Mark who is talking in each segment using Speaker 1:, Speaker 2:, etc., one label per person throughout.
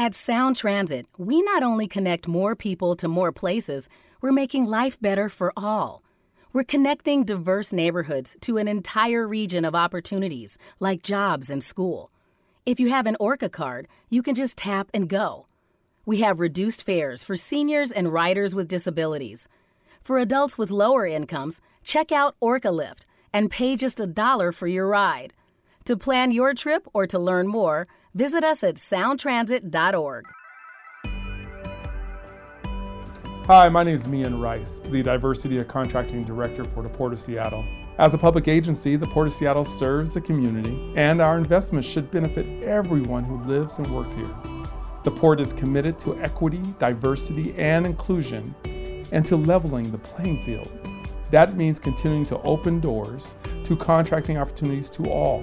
Speaker 1: At Sound Transit, we not only connect more people to more places, we're making life better for all. We're connecting diverse neighborhoods to an entire region of opportunities like jobs and school. If you have an ORCA card, you can just tap and go. We have reduced fares for seniors and riders with disabilities. For adults with lower incomes, check out ORCA Lift and pay just a dollar for your ride. To plan your trip or to learn more, visit us at soundtransit.org.
Speaker 2: Hi, my name is Mian Rice, the Diversity and Contracting Director for the Port of Seattle. As a public agency, the Port of Seattle serves the community, and our investments should benefit everyone who lives and works here. The Port is committed to equity, diversity, and inclusion, and to leveling the playing field. That means continuing to open doors to contracting opportunities to all,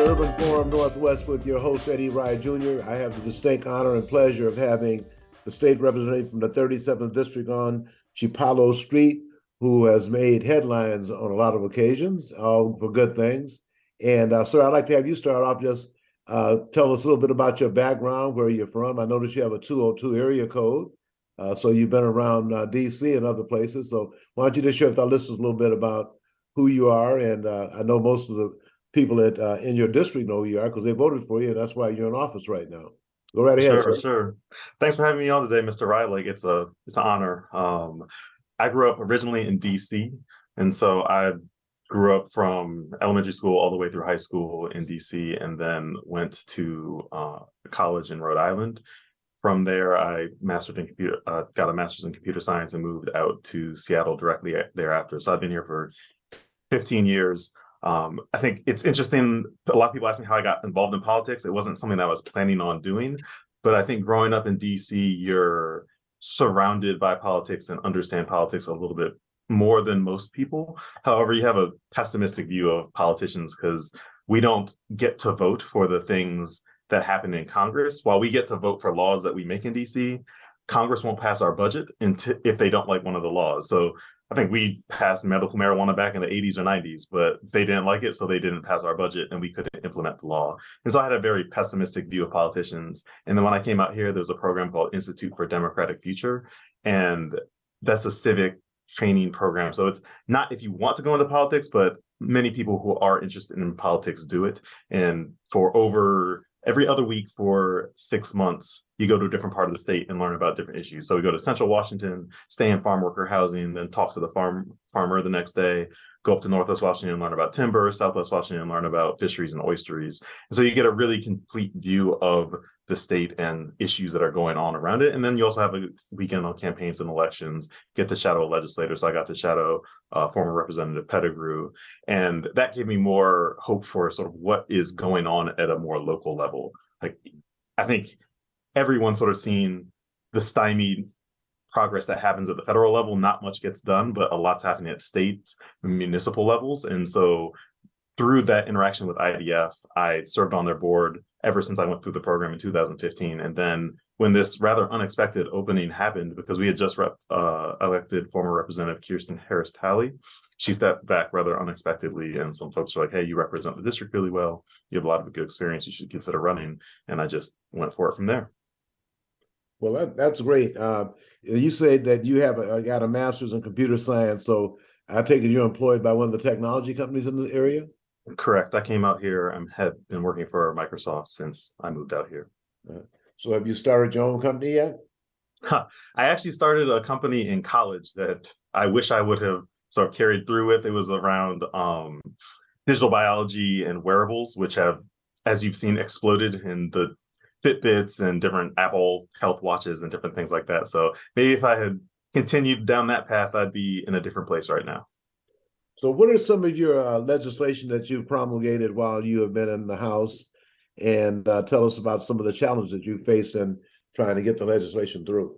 Speaker 3: To Urban Forum Northwest with your host, Eddie Rye Jr. I have the distinct honor and pleasure of having the state representative from the 37th District on Chipalo Street, who has made headlines on a lot of occasions, all for good things. And uh, sir, I'd like to have you start off just uh, tell us a little bit about your background, where you're from. I noticed you have a 202 area code. Uh, so you've been around uh, DC and other places. So why don't you just share with our listeners a little bit about who you are? And uh, I know most of the people that uh, in your district know who you are because they voted for you, and that's why you're in office right now. Go right ahead.
Speaker 4: Sure,
Speaker 3: sir.
Speaker 4: sure. Thanks for having me on today, Mr. Riley. It's a it's an honor. Um, I grew up originally in DC, and so I grew up from elementary school all the way through high school in DC, and then went to uh, college in Rhode Island. From there, I mastered in computer, uh, got a master's in computer science, and moved out to Seattle directly thereafter. So I've been here for 15 years. Um, I think it's interesting. A lot of people ask me how I got involved in politics. It wasn't something that I was planning on doing, but I think growing up in DC, you're surrounded by politics and understand politics a little bit more than most people. However, you have a pessimistic view of politicians because we don't get to vote for the things that happen in Congress. While we get to vote for laws that we make in DC, Congress won't pass our budget until if they don't like one of the laws. So I think we passed medical marijuana back in the 80s or 90s, but they didn't like it, so they didn't pass our budget and we couldn't implement the law. And so I had a very pessimistic view of politicians. And then when I came out here, there was a program called Institute for Democratic Future. And that's a civic training program. So it's not if you want to go into politics, but many people who are interested in politics do it. And for over every other week for six months, you go to a different part of the state and learn about different issues. So we go to Central Washington, stay in farm worker housing, then talk to the farm farmer the next day, go up to Northwest Washington and learn about timber, Southwest Washington and learn about fisheries and oysteries. And so you get a really complete view of the state and issues that are going on around it. And then you also have a weekend on campaigns and elections, get to shadow a legislator. So I got to shadow uh, former Representative Pettigrew. And that gave me more hope for sort of what is going on at a more local level. Like, I think everyone's sort of seen the stymied progress that happens at the federal level. Not much gets done, but a lot's happening at state and municipal levels. And so through that interaction with IDF, I served on their board ever since I went through the program in 2015. And then when this rather unexpected opening happened, because we had just rep, uh, elected former Representative Kirsten Harris Talley, she stepped back rather unexpectedly. And some folks were like, hey, you represent the district really well. You have a lot of good experience. You should consider running. And I just went for it from there.
Speaker 3: Well, that, that's great. Uh, you said that you have a, got a master's in computer science. So I take it you're employed by one of the technology companies in the area?
Speaker 4: Correct. I came out here I'm have been working for Microsoft since I moved out here.
Speaker 3: So have you started your own company yet?
Speaker 4: Huh. I actually started a company in college that I wish I would have sort of carried through with. It was around um, digital biology and wearables, which have, as you've seen, exploded in the Fitbits and different Apple health watches and different things like that. So maybe if I had continued down that path, I'd be in a different place right now.
Speaker 3: So, what are some of your uh, legislation that you've promulgated while you have been in the House? And uh, tell us about some of the challenges that you faced in trying to get the legislation through.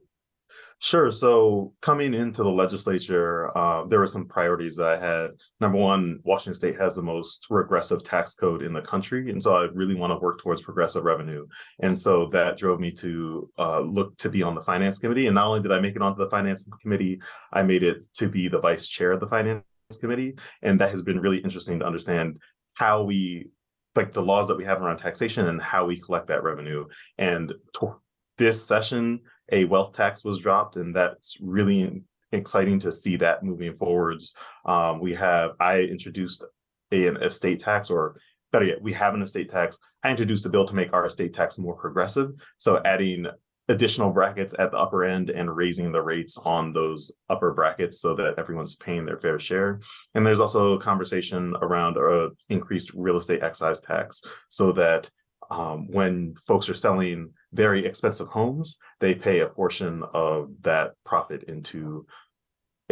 Speaker 4: Sure. So coming into the legislature, uh, there were some priorities that I had. Number one, Washington State has the most regressive tax code in the country, and so I really want to work towards progressive revenue. And so that drove me to uh, look to be on the finance committee. And not only did I make it onto the finance committee, I made it to be the vice chair of the finance committee, and that has been really interesting to understand how we like the laws that we have around taxation and how we collect that revenue. And to- this session a wealth tax was dropped, and that's really exciting to see that moving forwards. Um, we have I introduced a, an estate tax, or better yet, we have an estate tax. I introduced a bill to make our estate tax more progressive, so adding additional brackets at the upper end and raising the rates on those upper brackets so that everyone's paying their fair share. And there's also a conversation around a increased real estate excise tax so that um, when folks are selling very expensive homes, they pay a portion of that profit into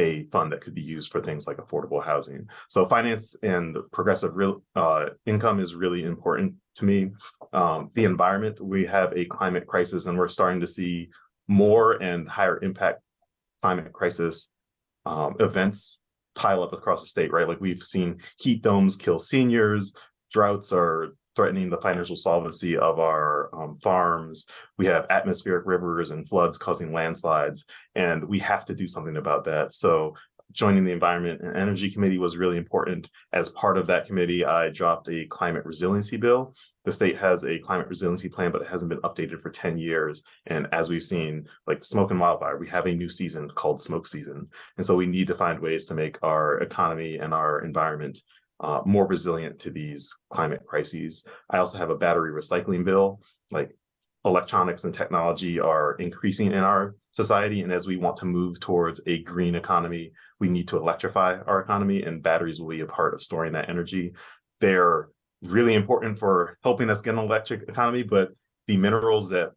Speaker 4: a fund that could be used for things like affordable housing. So finance and progressive real uh, income is really important to me. Um, the environment, we have a climate crisis, and we're starting to see more and higher impact climate crisis um, events pile up across the state. Right, like we've seen heat domes kill seniors. Droughts are threatening the financial solvency of our um, farms. We have atmospheric rivers and floods causing landslides, and we have to do something about that. So, joining the Environment and Energy Committee was really important. As part of that committee, I dropped a climate resiliency bill. The state has a climate resiliency plan, but it hasn't been updated for 10 years. And as we've seen, like smoke and wildfire, we have a new season called smoke season. And so we need to find ways to make our economy and our environment uh, more resilient to these climate crises. I also have a battery recycling bill. Like electronics and technology are increasing in our society. And as we want to move towards a green economy, we need to electrify our economy, and batteries will be a part of storing that energy. They're really important for helping us get an electric economy, but the minerals that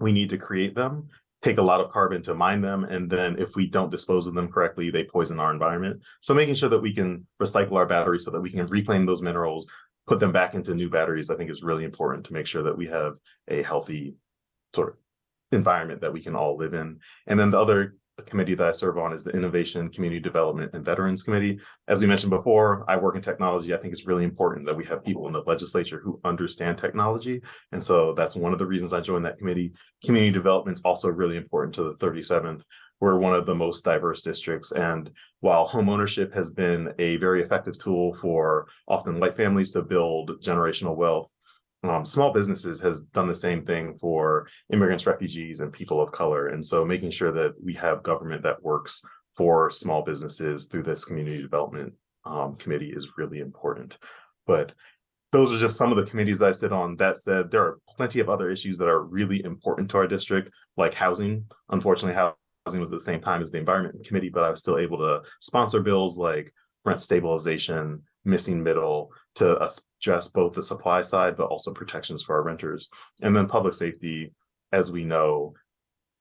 Speaker 4: we need to create them take a lot of carbon to mine them and then if we don't dispose of them correctly they poison our environment. So making sure that we can recycle our batteries so that we can reclaim those minerals put them back into new batteries i think is really important to make sure that we have a healthy sort of environment that we can all live in. And then the other committee that I serve on is the Innovation, Community Development, and Veterans Committee. As we mentioned before, I work in technology. I think it's really important that we have people in the legislature who understand technology. And so that's one of the reasons I joined that committee. Community development is also really important to the 37th. We're one of the most diverse districts. And while home ownership has been a very effective tool for often white families to build generational wealth, um, small businesses has done the same thing for immigrants, refugees, and people of color. And so making sure that we have government that works for small businesses through this community development um, committee is really important. But those are just some of the committees I sit on. That said, there are plenty of other issues that are really important to our district, like housing. Unfortunately, housing was at the same time as the environment committee, but I was still able to sponsor bills like rent stabilization, missing middle, to address both the supply side, but also protections for our renters. And then public safety, as we know,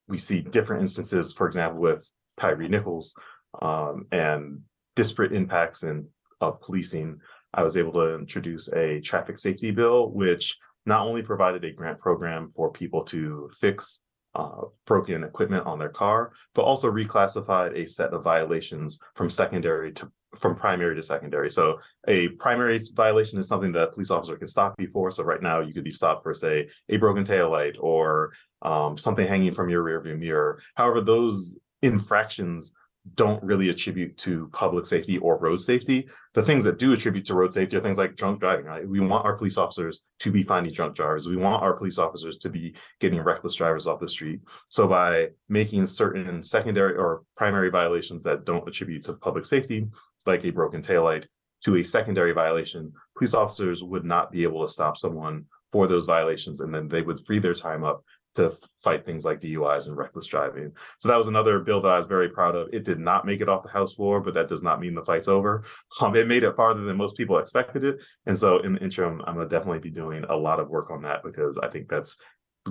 Speaker 4: we see different instances, for example, with Tyre Nichols um, and disparate impacts in of policing. I was able to introduce a traffic safety bill, which not only provided a grant program for people to fix uh, broken equipment on their car, but also reclassified a set of violations from secondary to from primary to secondary. So a primary violation is something that a police officer can stop you for. So right now you could be stopped for say a broken tail light or um, something hanging from your rearview mirror. However, those infractions don't really attribute to public safety or road safety. The things that do attribute to road safety are things like drunk driving. Right? We want our police officers to be finding drunk drivers. We want our police officers to be getting reckless drivers off the street. So by making certain secondary or primary violations that don't attribute to public safety, like a broken taillight, to a secondary violation, police officers would not be able to stop someone for those violations and then they would free their time up to fight things like DUIs and reckless driving. So that was another bill that I was very proud of. It did not make it off the House floor, but that does not mean the fight's over. Um, it made it farther than most people expected it. And so in the interim, I'm gonna definitely be doing a lot of work on that because I think that's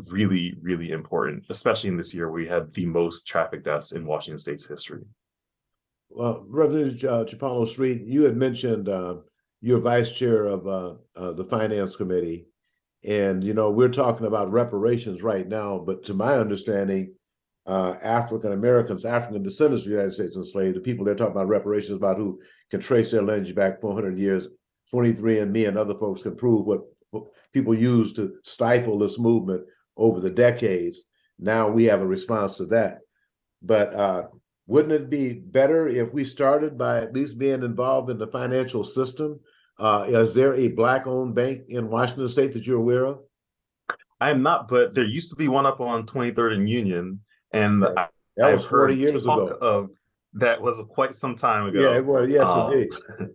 Speaker 4: really, really important, especially in this year where we had the most traffic deaths in Washington State's history.
Speaker 3: Well, Representative uh, Street, you had mentioned uh, you're vice chair of uh, uh, the finance committee, and you know we're talking about reparations right now. But to my understanding, uh, African Americans, African descendants of the United States enslaved, the people they're talking about reparations about who can trace their lineage back 400 years. 23andMe and other folks can prove what people used to stifle this movement over the decades. Now we have a response to that. But uh, wouldn't it be better if we started by at least being involved in the financial system? Uh, is there a black-owned bank in Washington State that you're aware of?
Speaker 4: I am not, but there used to be one up on 23rd and Union, and
Speaker 3: Right.
Speaker 4: I,
Speaker 3: That
Speaker 4: I've
Speaker 3: was 40
Speaker 4: heard
Speaker 3: years ago.
Speaker 4: Of that was quite some time ago.
Speaker 3: Yeah, it was. Yes,
Speaker 4: Um,
Speaker 3: indeed.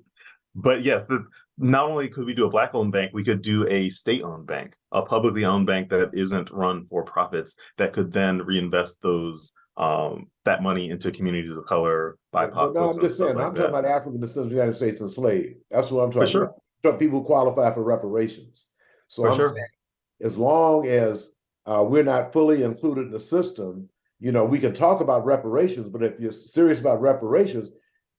Speaker 4: But yes, the, not only could we do a black-owned bank, we could do a state-owned bank, a publicly owned bank that isn't run for profits, that could then reinvest those um, that money into communities of color, BIPOC
Speaker 3: no, I'm just saying,
Speaker 4: like
Speaker 3: I'm talking about African descendants of the United States enslaved. That's what I'm talking
Speaker 4: sure.
Speaker 3: about. People who qualify for reparations. So
Speaker 4: For
Speaker 3: I'm
Speaker 4: sure.
Speaker 3: saying, as long as uh, we're not fully included in the system, you know, we can talk about reparations, but if you're serious about reparations,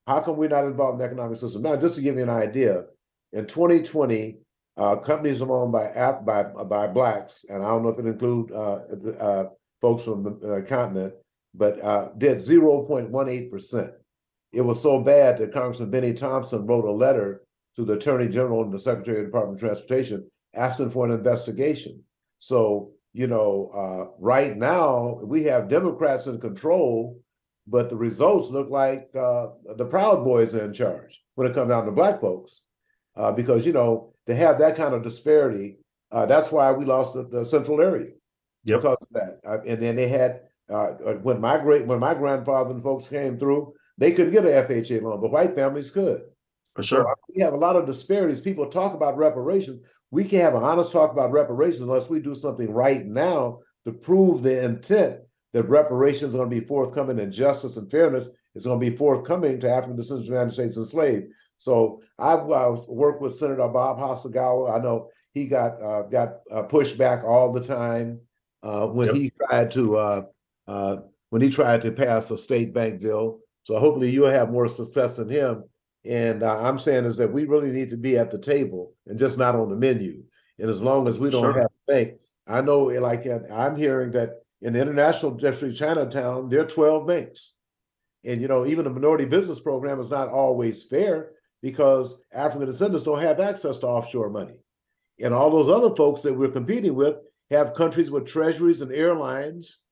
Speaker 3: how come we're not involved in the economic system? Now, just to give you an idea, in 2020, uh, companies are owned by by by blacks, and I don't know if it include uh, uh, folks from the uh, continent, but uh, did 0.18 percent. It was so bad that Congressman Benny Thompson wrote a letter to the Attorney General and the Secretary of the Department of Transportation asking for an investigation. So, you know, uh, right now we have Democrats in control, but the results look like uh, the Proud Boys are in charge when it comes down to black folks. Uh, because, you know, to have that kind of disparity, uh, that's why we lost the, the central area
Speaker 4: Yep.
Speaker 3: because of that. Uh, and then they had uh, uh, when my great when my grandfather and folks came through, they couldn't get an FHA loan, but white families could.
Speaker 4: For sure.
Speaker 3: uh, we have a lot of disparities. People talk about reparations. We can't have an honest talk about reparations unless we do something right now to prove the intent that reparations are going to be forthcoming and justice and fairness is going to be forthcoming to African descendants of the United States enslaved. So I've uh, worked with Senator Bob Hasegawa. I know he got uh, got uh, pushed back all the time uh, when
Speaker 4: Yep.
Speaker 3: he tried to uh, when he tried to pass a state bank bill. So hopefully you'll have more success than him. And uh, I'm saying is that we really need to be at the table and just not on the menu. And as long as we don't
Speaker 4: Sure.
Speaker 3: have a bank, I know like uh, I'm hearing that in the international district Chinatown, there are 12 banks. And you know, even the minority business program is not always fair because African descendants don't have access to offshore money. And all those other folks that we're competing with have countries with treasuries and airlines.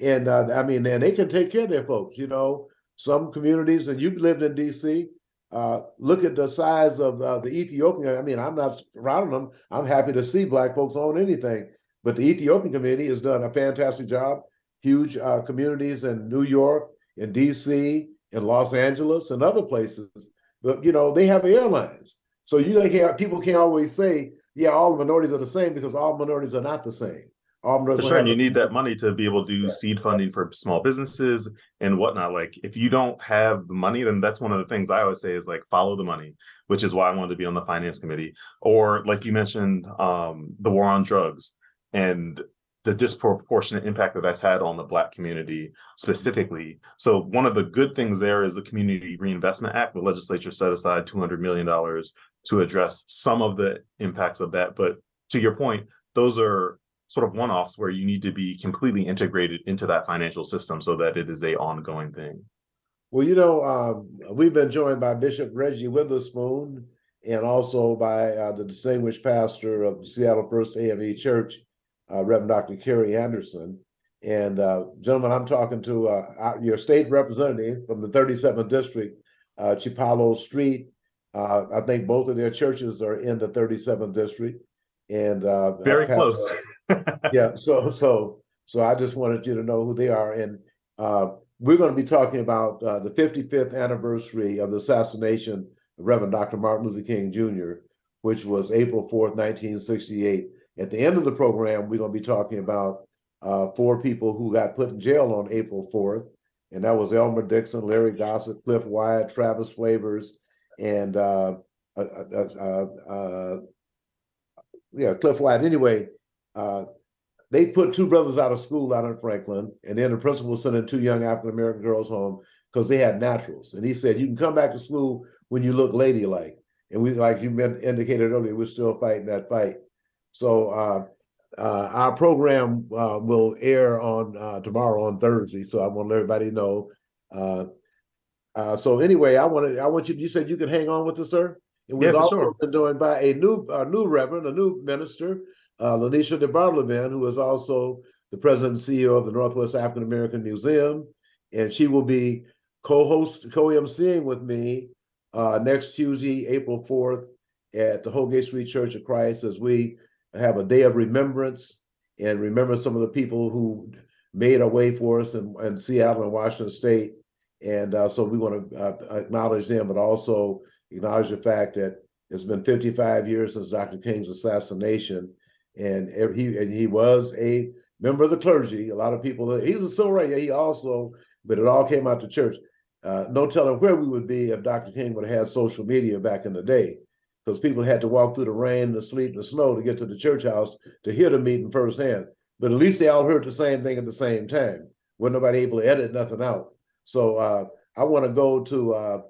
Speaker 3: And uh, I mean, and they can take care of their folks. You know, some communities, and you've lived in DC, uh, look at the size of uh, the Ethiopian. I mean, I'm not surrounding them. I'm happy to see black folks own anything. But the Ethiopian community has done a fantastic job. Huge uh, communities in New York, in DC, in Los Angeles, and other places. But you know, they have airlines. So you can't, people can't always say, yeah, all the minorities are the same because all minorities are not the same.
Speaker 4: For sure, and you need that money to be able to do
Speaker 3: Yeah.
Speaker 4: seed funding for small businesses and whatnot. Like, if you don't have the money, then that's one of the things I always say is like follow the money, which is why I wanted to be on the finance committee. Or like you mentioned, um, the war on drugs and the disproportionate impact that that's had on the Black community specifically. So one of the good things there is the Community Reinvestment Act. The legislature set aside two hundred million dollars to address some of the impacts of that. But to your point, those are sort of one-offs where you need to be completely integrated into that financial system so that it is a ongoing thing.
Speaker 3: Well, you know, um, we've been joined by Bishop Reggie Witherspoon and also by uh, the distinguished pastor of the Seattle First AME Church, uh, Reverend Dr. Carey Anderson. And uh, gentlemen, I'm talking to uh, our- your state representative from the 37th district, uh, Chipalo Street. Uh, I think both of their churches are in the 37th district. And uh,
Speaker 4: Very
Speaker 3: Pastor-
Speaker 4: close.
Speaker 3: yeah so so so i just wanted you to know who they are and uh we're going to be talking about uh, the 55th anniversary of the assassination of reverend dr martin luther king jr which was april 4th 1968 at the end of the program we're going to be talking about uh, four people who got put in jail on april 4th and that was elmer dixon larry gossett cliff wyatt travis slavers and uh, uh, uh, uh, uh, yeah cliff wyatt. Anyway uh, they put two brothers out of school out in Franklin, and then the principal was sending two young African American girls home because they had naturals. And he said, you can come back to school when you look ladylike. And we, like you indicated earlier, we're still fighting that fight. So uh, uh, our program uh, will air on uh, tomorrow on Thursday. So I want to let everybody know. Uh, uh, so anyway, I want to, I want you. You said you can hang on with us, sir. And we've
Speaker 4: Yeah,
Speaker 3: also
Speaker 4: sure.
Speaker 3: been joined by a new, a new reverend, a new minister, uh, LaNesha de who is also the president and CEO of the Northwest African American Museum, and she will be co-host, co-emceeing with me uh, next Tuesday, April fourth, at the Holgate Street Church of Christ, as we have a day of remembrance and remember some of the people who made a way for us in, in Seattle and Washington State. And uh, so we want to uh, acknowledge them, but also acknowledge the fact that it's been 55 years since Dr. King's assassination, and he and he was a member of the clergy. A lot of people, he was a civil rights. He also, but it all came out to church. Uh, no telling where we would be if Dr. King would have had social media back in the day, because people had to walk through the rain, the sleet, the snow to get to the church house to hear the meeting firsthand. But at least they all heard the same thing at the same time. Wasn't nobody able to edit nothing out. So uh, I want to go to uh,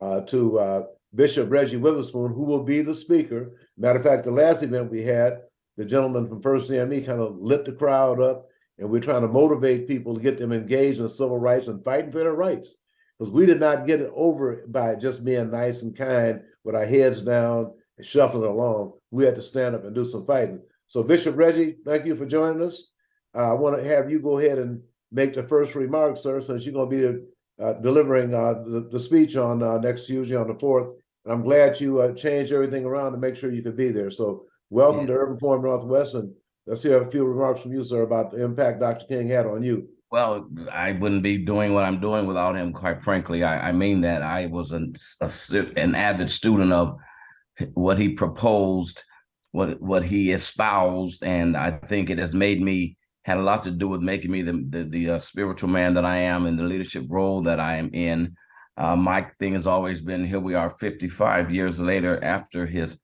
Speaker 3: uh, to uh, Bishop Reggie Witherspoon, who will be the speaker. Matter of fact, the last event we had, the gentleman from First CME kind of lit the crowd up, and we're trying to motivate people to get them engaged in civil rights and fighting for their rights. Because we did not get it over by just being nice and kind with our heads down and shuffling along. We had to stand up and do some fighting. So, Bishop Reggie, thank you for joining us. Uh, I want to have you go ahead and make the first remarks, sir, since you're going to be uh, delivering uh, the, the speech on uh, next Tuesday on the 4th. And I'm glad you uh, changed everything around to make sure you could be there. So, welcome
Speaker 5: Yeah.
Speaker 3: to Urban Forum Northwest. And let's hear a few remarks from you, sir, about the impact Dr. King had on you.
Speaker 5: Well, I wouldn't be doing what I'm doing without him. Quite frankly, I, I mean that. I was an a, an avid student of what he proposed, what what he espoused, and I think it has made me had a lot to do with making me the the, the uh, spiritual man that I am and the leadership role that I am in. Uh, my thing has always been here. We are 55 years later after his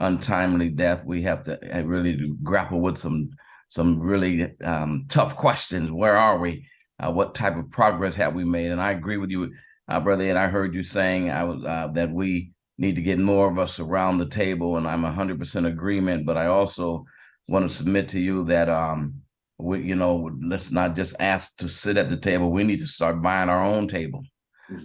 Speaker 5: untimely death. We have to uh, really grapple with some some really um, tough questions. Where are we? Uh, what type of progress have we made? And I agree with you, uh, brother. And I heard you saying I was uh, that we need to get more of us around the table, and I'm 100% agreement. But I also want to submit to you that um, we, you know, let's not just ask to sit at the table. We need to start buying our own table.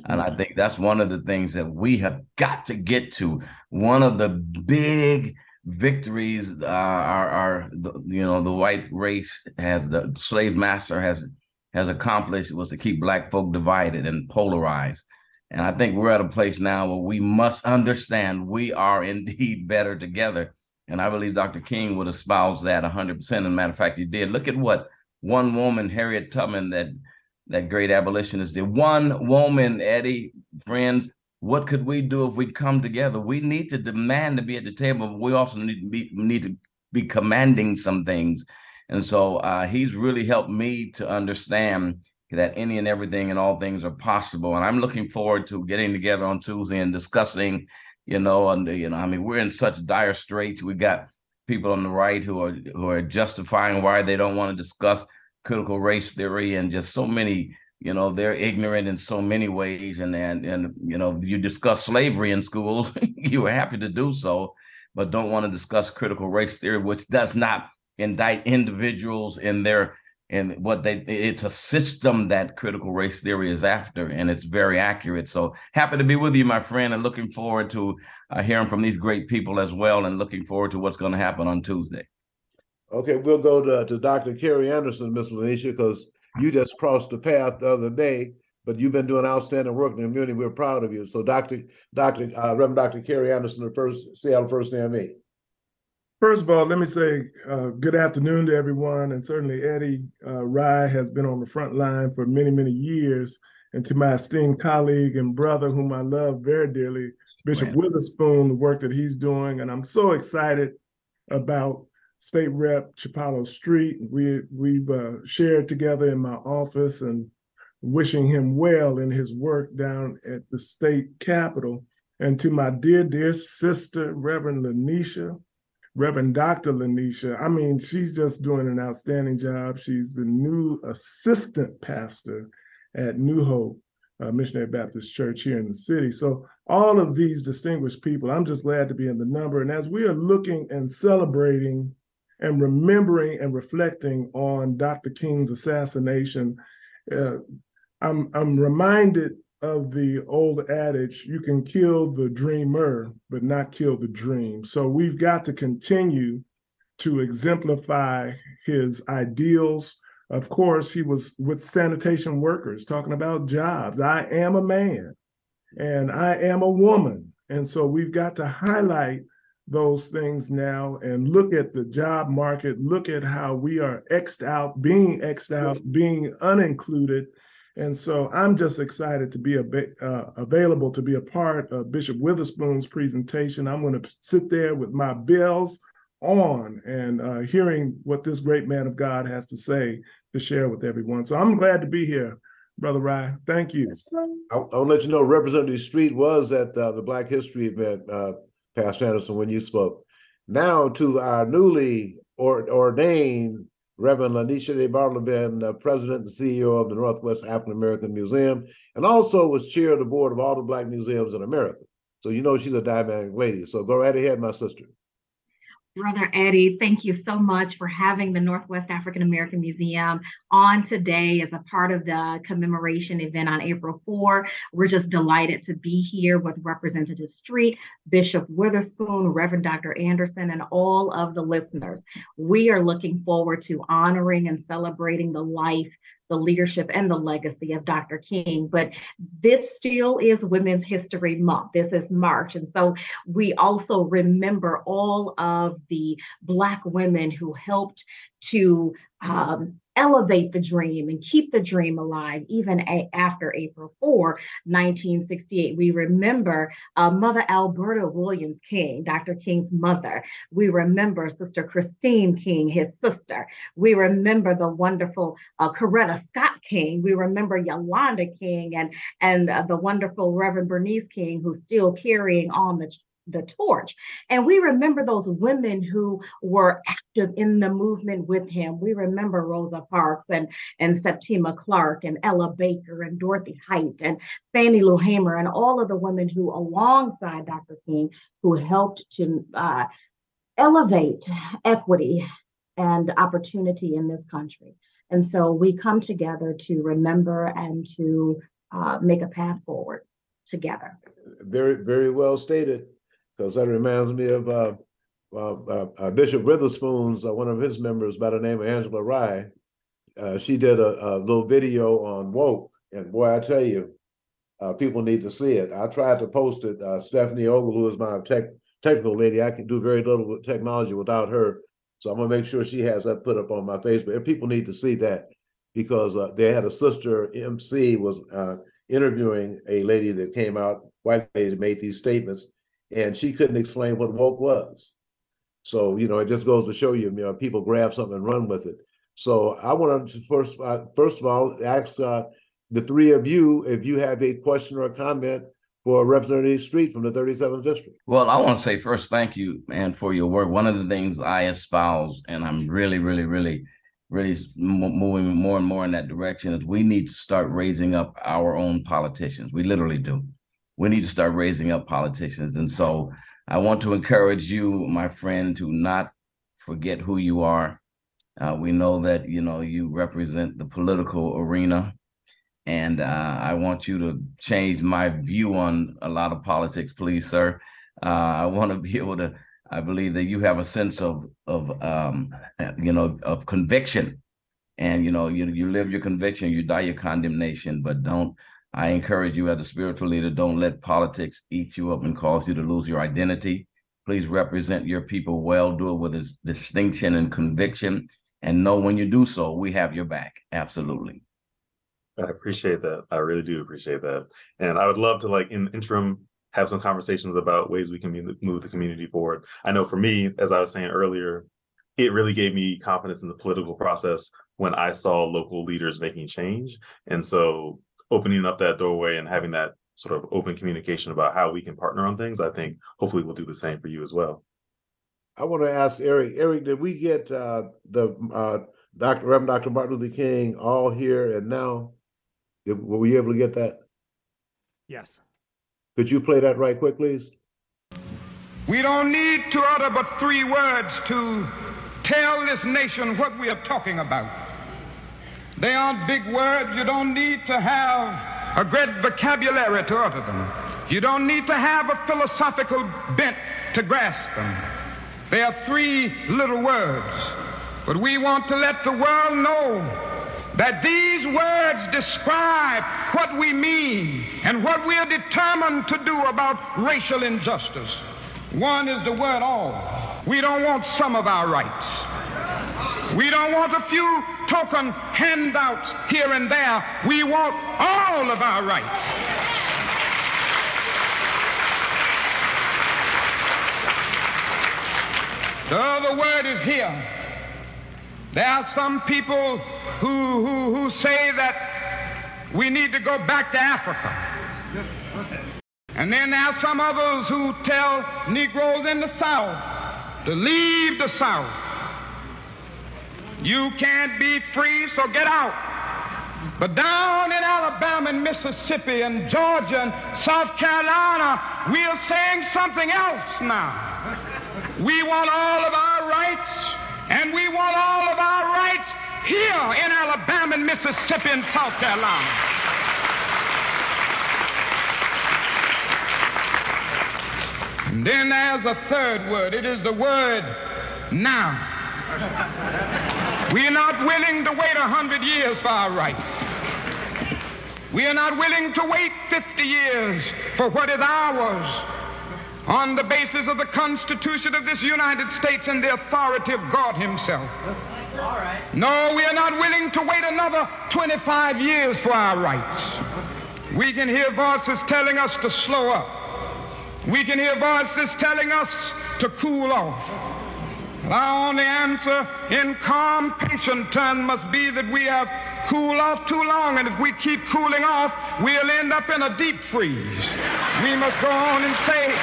Speaker 5: And I think that's one of the things that we have got to get to. One of the big victories uh, our, our the, you know the white race has the slave master has has accomplished was to keep black folk divided and polarized. And I think we're at a place now where we must understand we are indeed better together. And I believe Dr. King would espouse that 100%. And matter of fact, he did. Look at what one woman, Harriet Tubman, that that great abolitionist did. One woman, Eddie, friends, what could we do if we come together? We need to demand to be at the table, but we also need to be need to be commanding some things. And so uh, he's really helped me to understand that any and everything and all things are possible. And I'm looking forward to getting together on Tuesday and discussing, you know, and you know, I mean, we're in such dire straits. We got people on the right who are who are justifying why they don't want to discuss critical race theory and just so many you know they're ignorant in so many ways. And and and you know you discuss slavery in schools you were happy to do so but don't want to discuss critical race theory which does not indict individuals in their in what they it's a system that critical race theory is after and it's very accurate. So happy to be with you my friend and looking forward to uh, hearing from these great people as well and looking forward to what's going to happen on tuesday
Speaker 3: Okay, we'll go to, to Dr. Carey Anderson, Miss LaNesha, because you just crossed the path the other day, but you've been doing outstanding work in the community. We're proud of you. So, Dr. Dr. Uh, Reverend Dr. Carey Anderson, the first Seattle First AME.
Speaker 6: First of all, let me say uh, good afternoon to everyone, and certainly Eddie uh, Rye has been on the front line for many, many years. And to my esteemed colleague and brother, whom I love very dearly, Bishop
Speaker 5: Right.
Speaker 6: Witherspoon, the work that he's doing, and I'm so excited about State Rep Chipalo Street. We we've uh, shared together in my office, and wishing him well in his work down at the state capitol. And to my dear, dear sister, Reverend LaNesha, Reverend Dr. LaNesha. I mean, she's just doing an outstanding job. She's the new assistant pastor at New Hope. uh, Missionary Baptist Church here in the city. So all of these distinguished people, I'm just glad to be in the number. And as we are looking and celebrating and remembering and reflecting on Dr. King's assassination, uh, I'm I'm reminded of the old adage, you can kill the dreamer, but not kill the dream. So we've got to continue to exemplify his ideals. Of course, he was with sanitation workers talking about jobs. I am a man and I am a woman. And so we've got to highlight those things now and look at the job market, look at how we are X'd out, being X'd out, being unincluded and so I'm just excited to be a, uh, available to be a part of Bishop Witherspoon's presentation. I'm going to sit there with my bells on and uh, hearing what this great man of God has to say to share with everyone. So I'm glad to be here, Brother Ryan. Thank you.
Speaker 3: I'll, I'll let you know Representative Street was at uh, the Black History event, uh, Pastor Anderson, when you spoke. Now to our newly or, ordained Reverend LaNesha DeBardelaben, uh, President and CEO of the Northwest African American Museum, and also was chair of the board of all the Black museums in America. So you know she's a dynamic lady. So go right ahead, my sister.
Speaker 7: Brother Eddie, thank you so much for having the Northwest African American Museum on today as a part of the commemoration event on April 4. We're just delighted to be here with Representative Street, Bishop Witherspoon, Reverend Dr. Anderson, and all of the listeners. We are looking forward to honoring and celebrating the life, the leadership and the legacy of Dr. King. But this still is Women's History Month. This is March. And so we also remember all of the Black women who helped to um, elevate the dream and keep the dream alive even a- after April 4, 1968. We remember uh, Mother Alberta Williams King, Dr. King's mother. We remember Sister Christine King, his sister. We remember the wonderful uh, Coretta Scott King. We remember Yolanda King and, and uh, the wonderful Reverend Bernice King, who's still carrying on the the torch. And we remember those women who were active in the movement with him. We remember Rosa Parks and, and Septima Clark and Ella Baker and Dorothy Height and Fannie Lou Hamer and all of the women who, alongside Dr. King, who helped to uh, elevate equity and opportunity in this country. And so we come together to remember and to uh, make a path forward together.
Speaker 3: Very, very well stated because that reminds me of uh, uh, uh, uh Bishop Witherspoon's uh, one of his members by the name of Angela Rye. Uh, she did a, a, little video on woke, and boy, I tell you, people need to see it. I tried to post it. Stephanie Ogle, who is my tech technical lady, I can do very little with technology without her. So I'm gonna make sure she has that put up on my Facebook. And people need to see that because they had a sister MC was interviewing a lady that came out, white lady, made these statements and she couldn't explain what woke was. So you know, it just goes to show you, you know, people grab something and run with it. So I want to first, uh, first of all, ask uh, the three of you if you have a question or a comment for Representative Street from the 37th District.
Speaker 5: Well, I want to say first, thank you, man, for your work. One of the things I espouse, and I'm really, really, really, really moving more and more in that direction, is we need to start raising up our own politicians. We literally do we need to start raising up politicians. And so I want to encourage you, my friend, to not forget who you are. Uh, we know that you know you represent the political arena, and uh, I want you to change my view on a lot of politics, please, sir. Uh, I want to be able to. I believe that you have a sense of of um, you know of conviction, and you know you you live your conviction, you die your condemnation, but don't I encourage you as a spiritual leader, don't let politics eat you up and cause you to lose your identity. Please represent your people well, do it with distinction and conviction, and know when you do so, we have your back. Absolutely.
Speaker 4: I appreciate that. I really do appreciate that. And I would love to, like, in interim, have some conversations about ways we can move the community forward. I know for me, as I was saying earlier, it really gave me confidence in the political process when I saw local leaders making change. And so opening up that doorway and having that sort of open communication about how we can partner on things, I think hopefully we'll do the same for you as well.
Speaker 3: I want to ask Eric. Eric, did we get uh, the uh, Dr. Reverend Dr. Martin Luther King all here and now? Did, were we able to get that?
Speaker 8: Yes.
Speaker 3: Could you play that right quick, please?
Speaker 9: We don't need to utter but three words to tell this nation what we are talking about. They aren't big words. You don't need to have a great vocabulary to utter them. You don't need to have a philosophical bent to grasp them. They are three little words. But we want to let the world know that these words describe what we mean and what we are determined to do about racial injustice. One is the word all. We don't want some of our rights. We don't want a few token handouts here and there. We want all of our rights. The other word is here. There are some people who, who, who say that we need to go back to Africa. And then there are some others who tell Negroes in the South to leave the South. You can't be free, so get out. But down in Alabama and Mississippi and Georgia and South Carolina, we are saying something else now. We want all of our rights, and we want all of our rights here in Alabama and Mississippi and South Carolina. And then there's a third word. It is the word now. We are not willing to wait a hundred years for our rights. We are not willing to wait 50 years for what is ours on the basis of the Constitution of this United States and the authority of God Himself. No, we are not willing to wait another 25 years for our rights. We can hear voices telling us to slow up. We can hear voices telling us to cool off. Our only answer in calm, patient terms must be that we have cooled off too long, and if we keep cooling off, we'll end up in a deep freeze. We must go on and say,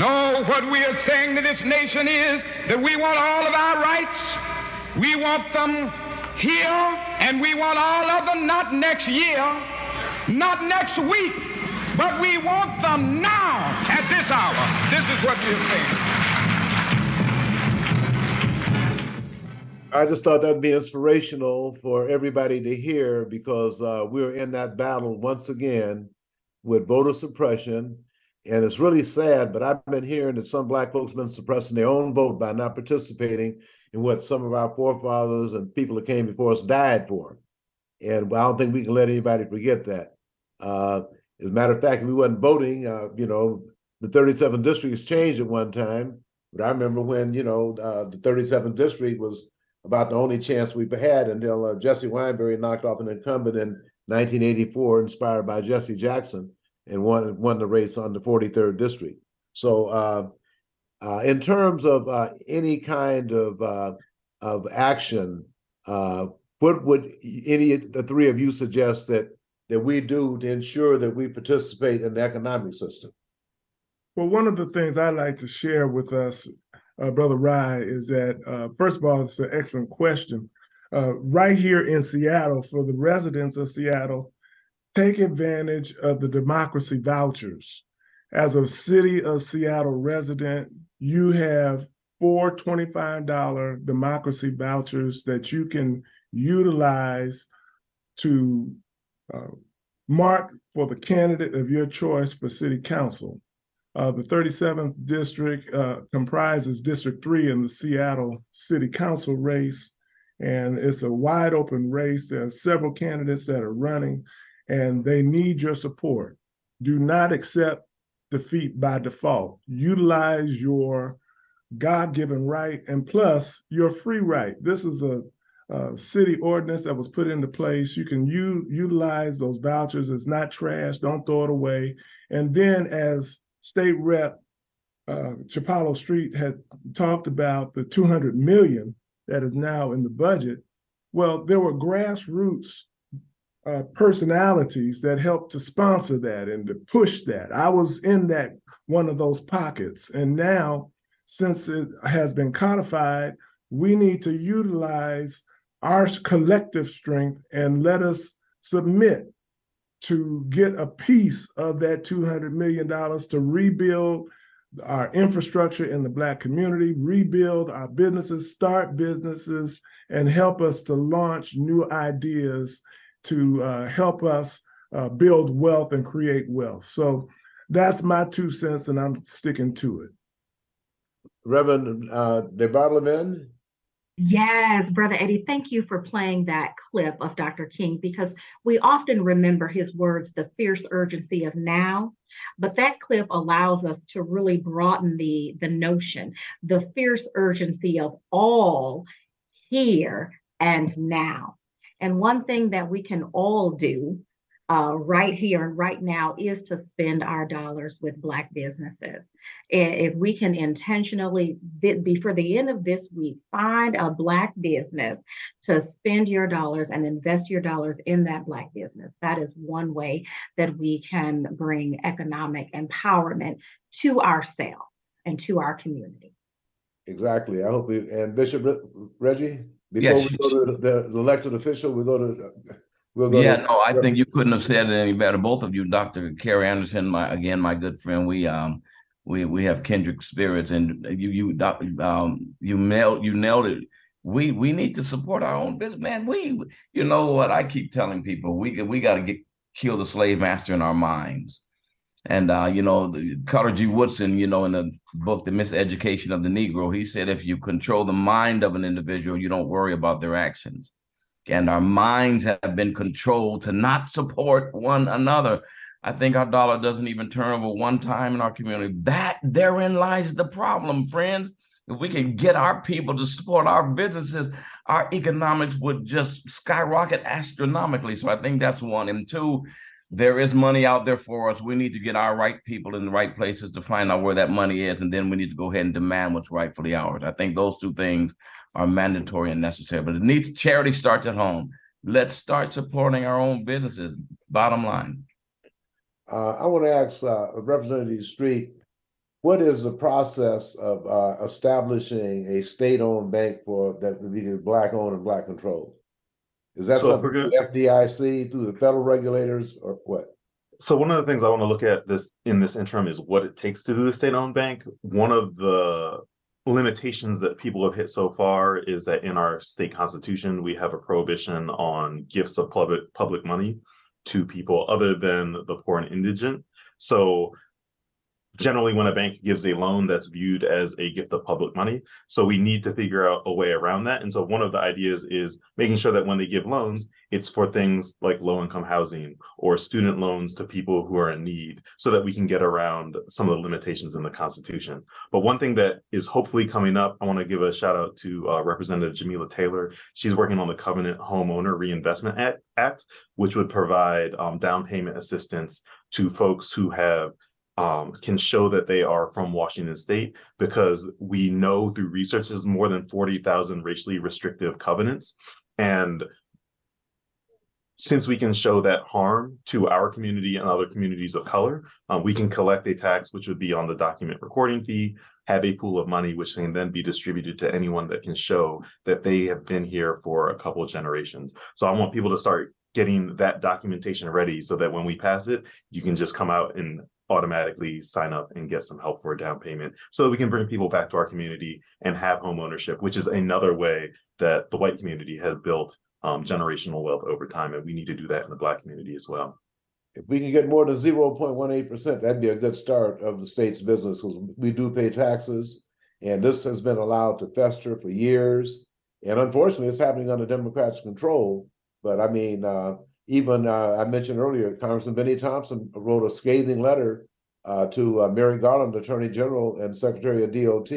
Speaker 9: No, what we are saying to this nation is that we want all of our rights. We want them here, and we want all of them not next year, not next week, but we want them now at this hour. This is what we're saying.
Speaker 3: I just thought that'd be inspirational for everybody to hear because uh, we're in that battle once again with voter suppression and it's really sad, but I've been hearing that some black folks have been suppressing their own vote by not participating in what some of our forefathers and people that came before us died for. And I don't think we can let anybody forget that. Uh, as a matter of fact, if we wasn't voting, uh, you know, the 37th district has changed at one time. But I remember when, you know, uh, the 37th district was about the only chance we've had until uh, Jesse Wineberry knocked off an incumbent in 1984, inspired by Jesse Jackson and won won the race on the 43rd district. So, uh, uh, in terms of uh, any kind of uh, of action, uh, what would any of the three of you suggest that that we do to ensure that we participate in the economic system?
Speaker 6: Well, one of the things I like to share with us, uh, Brother Rye, is that first of all, it's an excellent question. right here in Seattle, for the residents of Seattle, take advantage of the democracy vouchers. As a city of Seattle resident, you have four $25 democracy vouchers that you can utilize to uh, mark for the candidate of your choice for city council. Uh, the 37th district uh, comprises District 3 in the Seattle City Council race, and it's a wide open race. There are several candidates that are running, and they need your support. Do not accept defeat by default. Utilize your God given right and plus your free right. This is a, a, city ordinance that was put into place. You can u- utilize those vouchers. It's not trash. Don't throw it away. And then, as State Rep uh, Chipalo Street had talked about the 200 million that is now in the budget. Well, there were grassroots uh, personalities that helped to sponsor that and to push that. I was in that one of those pockets. And now, since it has been codified, we need to utilize our collective strength and let us submit to get a piece of that $200 million to rebuild our infrastructure in the Black community, rebuild our businesses, start businesses, and help us to launch new ideas to uh, help us uh, build wealth and create wealth. So that's my two cents, and I'm sticking to it.
Speaker 3: Reverend uh, DeBardelaben,
Speaker 7: Yes, Brother Eddie, thank you for playing that clip of Dr. King because we often remember his words, the fierce urgency of now. But that clip allows us to really broaden the, the notion, the fierce urgency of all here and now. And one thing that we can all do uh, right here and right now is to spend our dollars with Black businesses. If we can intentionally, before the end of this week, find a Black business to spend your dollars and invest your dollars in that Black business, that is one way that we can bring economic empowerment to ourselves and to our community.
Speaker 3: Exactly. I hope we, and Bishop Reggie, before yes. we go to the, the elected official, we go to
Speaker 5: We'll yeah, no, I think you couldn't have said it any better. Both of you, Dr. Carey Anderson, my again, my good friend. We um we we have kindred spirits, and you you um you nailed you nailed it. We we need to support our own business, man. We you know what I keep telling people we we got to get kill the slave master in our minds. And uh, you know, Carter G. Woodson, you know, in the book The Miseducation of the Negro, he said if you control the mind of an individual, you don't worry about their actions and our minds have been controlled to not support one another. I think our dollar doesn't even turn over one time in our community. That therein lies the problem, friends. If we can get our people to support our businesses, our economics would just skyrocket astronomically. So I think that's one. And two, there is money out there for us. We need to get our right people in the right places to find out where that money is. And then we need to go ahead and demand what's rightfully ours. I think those two things are mandatory and necessary. But it needs charity starts at home. Let's start supporting our own businesses. Bottom line.
Speaker 3: Uh, I want to ask uh, Representative Street, what is the process of uh, establishing a state-owned bank for that would be black-owned and black-controlled? Is that so something through FDIC, through the federal regulators, or what?
Speaker 4: So one of the things I want to look at this in this interim is what it takes to do the state-owned bank. One of the limitations that people have hit so far is that in our state constitution we have a prohibition on gifts of public public money to people other than the poor and indigent so generally when a bank gives a loan that's viewed as a gift of public money. So we need to figure out a way around that. And so one of the ideas is making sure that when they give loans it's for things like low income housing or student loans to people who are in need so that we can get around some of the limitations in the constitution. But one thing that is hopefully coming up i want to give a shout out to uh, representative jamila taylor. She's working on the covenant homeowner reinvestment act which would provide um, down payment assistance to folks who have um, can show that they are from Washington State because we know through research there's more than 40,000 racially restrictive covenants. And since we can show that harm to our community and other communities of color, um, we can collect a tax which would be on the document recording fee, have a pool of money which can then be distributed to anyone that can show that they have been here for a couple of generations. So I want people to start getting that documentation ready so that when we pass it, you can just come out and automatically sign up and get some help for a down payment so that we can bring people back to our community and have home ownership, which is another way that the white community has built um, generational wealth over time. And we need to do that in the Black community as well.
Speaker 3: If we can get more than 0.18%, that'd be a good start of the state's business because we do pay taxes. And this has been allowed to fester for years. And unfortunately, it's happening under Democrats' control. But I mean, uh, even uh, I mentioned earlier, Congressman Benny Thompson wrote a scathing letter uh, to uh, Merrick Garland, Attorney General and Secretary of DOT,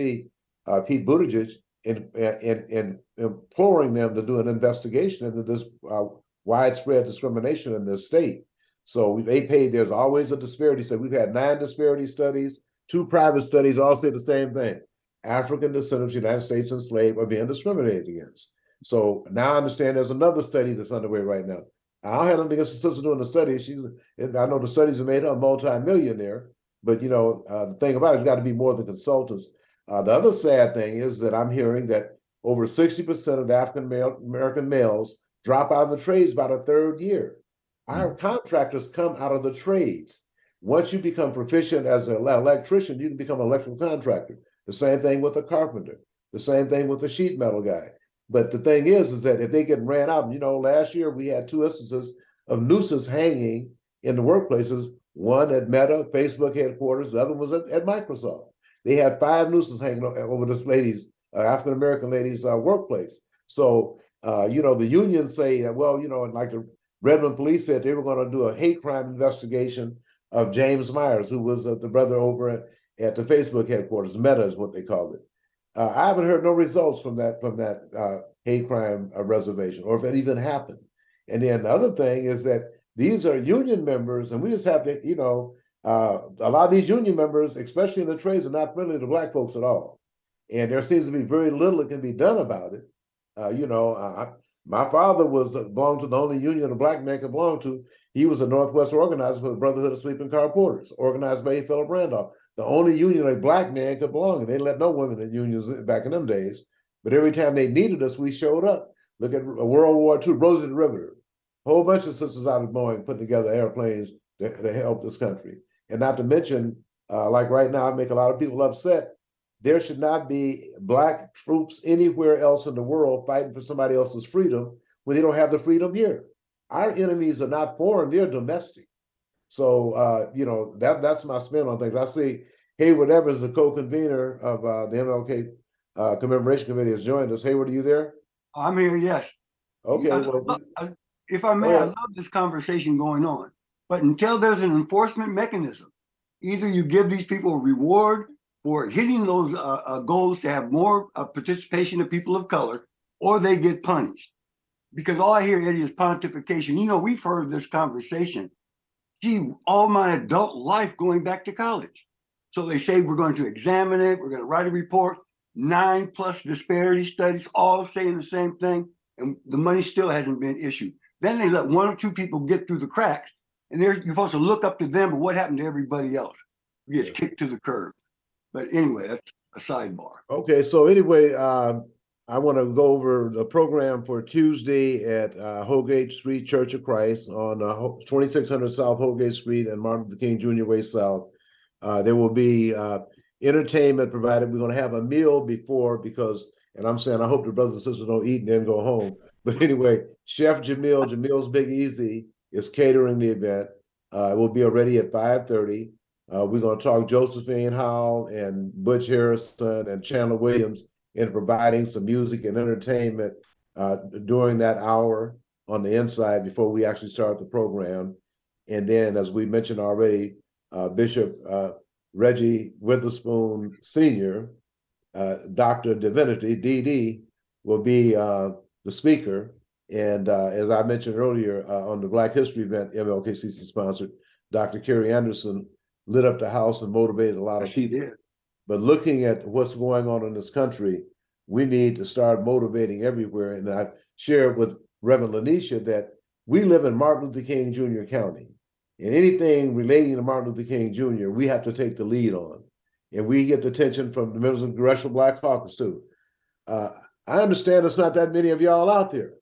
Speaker 3: uh, Pete Buttigieg, in, in, in, imploring them to do an investigation into this uh, widespread discrimination in this state. So they paid. There's always a disparity. So we've had nine disparity studies. Two private studies all say the same thing: African descendants of the United States enslaved are being discriminated against. So now I understand there's another study that's underway right now. I don't have nothing against the sister doing the study. She's, I know the studies are made her a multi-millionaire, but you know, uh, the thing about it, it's got to be more than consultants. Uh, the other sad thing is that I'm hearing that over 60% of the African American males drop out of the trades by the third year. Our mm-hmm. contractors come out of the trades. Once you become proficient as an electrician, you can become an electrical contractor. The same thing with a carpenter. The same thing with a sheet metal guy. But the thing is, is that if they get ran out, you know, last year we had two instances of nooses hanging in the workplaces. One at Meta, Facebook headquarters. The other was at, at Microsoft. They had five nooses hanging over this lady's uh, African American lady's uh, workplace. So, uh, you know, the unions say, well, you know, like the Redmond police said they were going to do a hate crime investigation of James Myers, who was uh, the brother over at, at, the Facebook headquarters. Meta is what they called it. Uh, I haven't heard no results from that from that uh, hate crime reservation, or if it even happened. And then the other thing is that these are union members, and we just have to, you know, a lot of these union members, especially in the trades, are not friendly to black folks at all and there seems to be very little that can be done about it. Uh, you know, I, my father was uh, belonged to the only union a black man could belong to. He was a Northwest organizer for the Brotherhood of Sleeping Car Porters, organized by A. Philip Randolph. The only union a black man could belong in. They let no women in unions back in them days. But every time they needed us, we showed up. Look at World War II, Rosie the Riveter. A whole bunch of sisters out of Boeing put together airplanes to, to help this country. And not to mention, uh, like right now, I make a lot of people upset there should not be black troops anywhere else in the world fighting for somebody else's freedom when they don't have the freedom here. Our enemies are not foreign; they're domestic. So uh, you know that that's my spin on things. I see Hayward Evans, the co-convener of uh, the MLK uh, Commemoration Committee, has joined us. Hayward, are you there?
Speaker 8: I'm here. Yes.
Speaker 3: Okay.
Speaker 8: I, well, I, if I may, I love this conversation going on, but until there's an enforcement mechanism, either you give these people a reward for hitting those uh, uh, goals to have more uh, participation of people of color, or they get punished. Because all I hear, Eddie, is pontification. You know, we've heard this conversation. Gee, all my adult life going back to college. So they say we're going to examine it, we're going to write a report, nine plus disparity studies, all saying the same thing, and the money still hasn't been issued. Then they let one or two people get through the cracks, and you're supposed to look up to them, but what happened to everybody else? Gets kicked to the curb. But anyway, that's a sidebar.
Speaker 3: Okay, so anyway, uh, I want to go over the program for Tuesday at uh, Street Church of Christ on uh, 2600 South Holgate Street and Martin Luther King Jr. Way South. Uh, there will be uh, entertainment provided. We're going to have a meal before because, and I'm saying I hope the brothers and sisters don't eat and then go home. But anyway, Chef Jamil, Jamil's Big Easy, is catering the event. Uh, it will be already at 5:30. Uh, we're going to talk Josephine Howell and Butch Harrison and Chandler Williams in providing some music and entertainment uh, during that hour on the inside before we actually start the program. And then, as we mentioned already, uh, Bishop uh, Reggie Witherspoon Sr., uh, Doctor Divinity, DD, will be uh, the speaker. And as I mentioned earlier on the Black History event, MLKCC sponsored, Dr. Carey Anderson lit up the house and motivated a lot of
Speaker 8: she people. Did.
Speaker 3: But looking at what's going on in this country, we need to start motivating everywhere. And I shared with Reverend LaNesha that we live in Martin Luther King Jr. County. And anything relating to Martin Luther King Jr., we have to take the lead on. And we get the attention from the members of the Congressional Black Caucus, too. Uh, I understand there's not that many of y'all out there.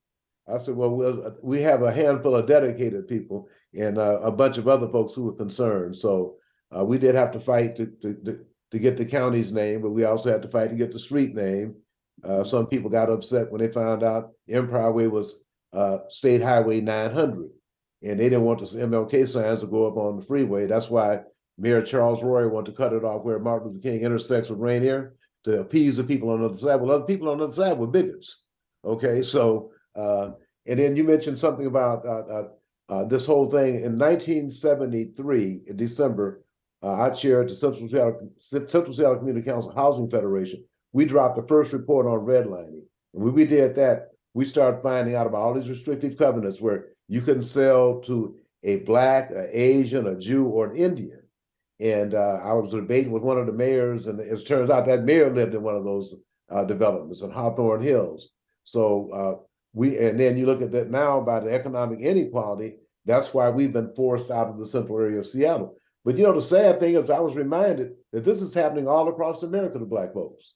Speaker 3: I said, well, we have a handful of dedicated people and uh, a bunch of other folks who are concerned. So uh, we did have to fight to, to, to get the county's name, but we also had to fight to get the street name. Uh, some people got upset when they found out Empire Way was uh, State Highway 900, and they didn't want the MLK signs to go up on the freeway. That's why Mayor Charles Royer wanted to cut it off where Martin Luther King intersects with Rainier to appease the people on the other side. Well, other people on the other side were bigots. Okay, so uh, and then you mentioned something about uh, uh, uh this whole thing in 1973 in December uh, I chaired the Central Seattle, Central Seattle Community Council Housing Federation. We dropped the first report on redlining. And when we did that, we started finding out about all these restrictive covenants where you couldn't sell to a black, an Asian, a Jew, or an Indian. And uh, I was debating with one of the mayors, and it turns out that mayor lived in one of those uh, developments in Hawthorne Hills. So uh, we, and then you look at that now by the economic inequality. That's why we've been forced out of the central area of Seattle. But you know, the sad thing is, I was reminded that this is happening all across America to Black folks.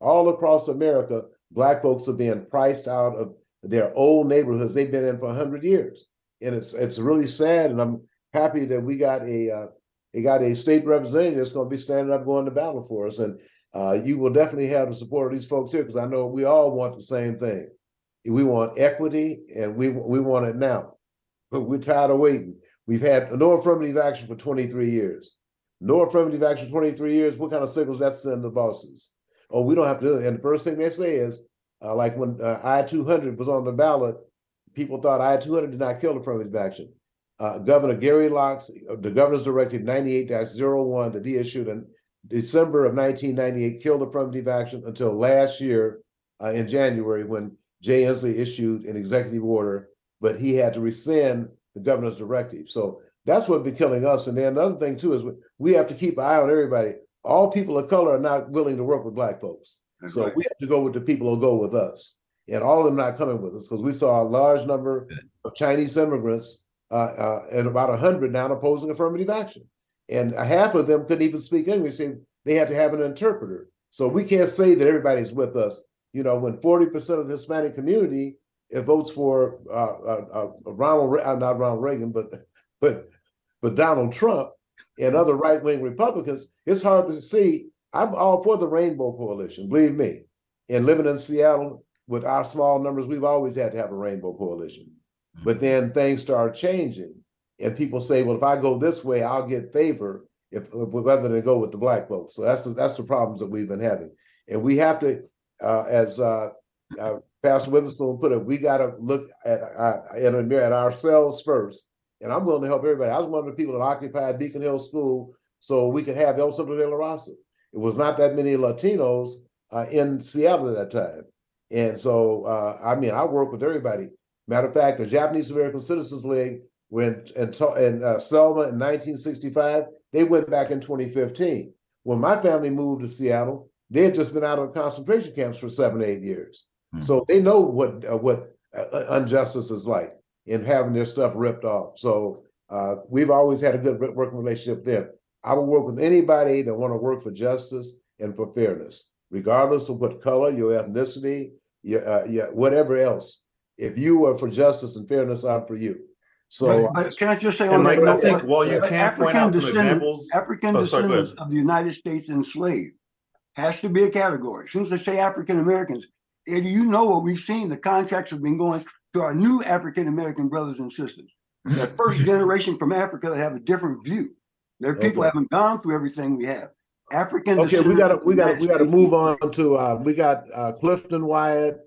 Speaker 3: All across America, black folks are being priced out of their old neighborhoods. They've been in for 100 years. And it's it's really sad and i'm happy that we got a uh, we got a state representative that's going to be standing up going to battle for us. And uh, you will definitely have the support of these folks here because i know we all want the same thing. We want equity and we we want it now. But we're tired of waiting we've had no affirmative action for 23 years. No affirmative action for 23 years. What kind of signals that send the bosses? Oh we don't have to do it. And the first thing they say is uh, like when uh, I-200 was on the ballot, people thought I-200 did not kill the affirmative action. Uh, Governor Gary Locke's, uh, the governor's directive 98-01 that he issued in December of 1998 killed the affirmative action until last year uh, in January when Jay Inslee issued an executive order, but he had to rescind the governor's directive. So that's what be killing us. And then another thing too is we have to keep an eye on everybody. All people of color are not willing to work with black folks. So right. we have to go with the people who go with us. And all of them not coming with us because we saw a large number of Chinese immigrants uh, uh, and about 100 now opposing affirmative action. And half of them couldn't even speak English. They had to have an interpreter. So we can't say that everybody's with us. You know, when 40% of the Hispanic community votes for uh, uh, uh Ronald, uh, not Ronald Reagan, but but but Donald Trump and other right wing Republicans, it's hard to see I'm all for the Rainbow Coalition, believe me. And living in Seattle with our small numbers, we've always had to have a Rainbow Coalition. Mm-hmm. But then things start changing, and people say, "Well, if I go this way, I'll get favor." If rather than go with the black folks, so that's that's the problems that we've been having, and we have to, uh, as uh, uh, Pastor Witherspoon put it, we got to look at uh, at, at ourselves first. And I'm willing to help everybody. I was one of the people that occupied Beacon Hill School so we could have El Centro de la Raza. It was not that many Latinos uh, in Seattle at that time. And so, uh, I mean, I work with everybody. Matter of fact, the Japanese American Citizens League went in, in uh, Selma in 1965. They went back in 2015. When my family moved to Seattle, they had just been out of concentration camps for seven, eight years. Mm-hmm. So they know what uh, what uh, injustice is like in having their stuff ripped off. So uh, we've always had a good working relationship there. I will work with anybody that want to work for justice and for fairness, regardless of what color, your ethnicity, your, uh, your whatever else. If you are for justice and fairness, I'm for you. So
Speaker 8: can I just say
Speaker 4: on that? I think well, you can African point out some examples.
Speaker 8: African oh, descendants of the United States enslaved has to be a category. As soon as they say African Americans, you know what we've seen. The contracts have been going to our new African American brothers and sisters. The first generation from Africa that have a different view. Their people okay. haven't gone through everything we have. African.
Speaker 3: Okay, we got to we got to we got to move on to uh, we got uh, Clifton Wyatt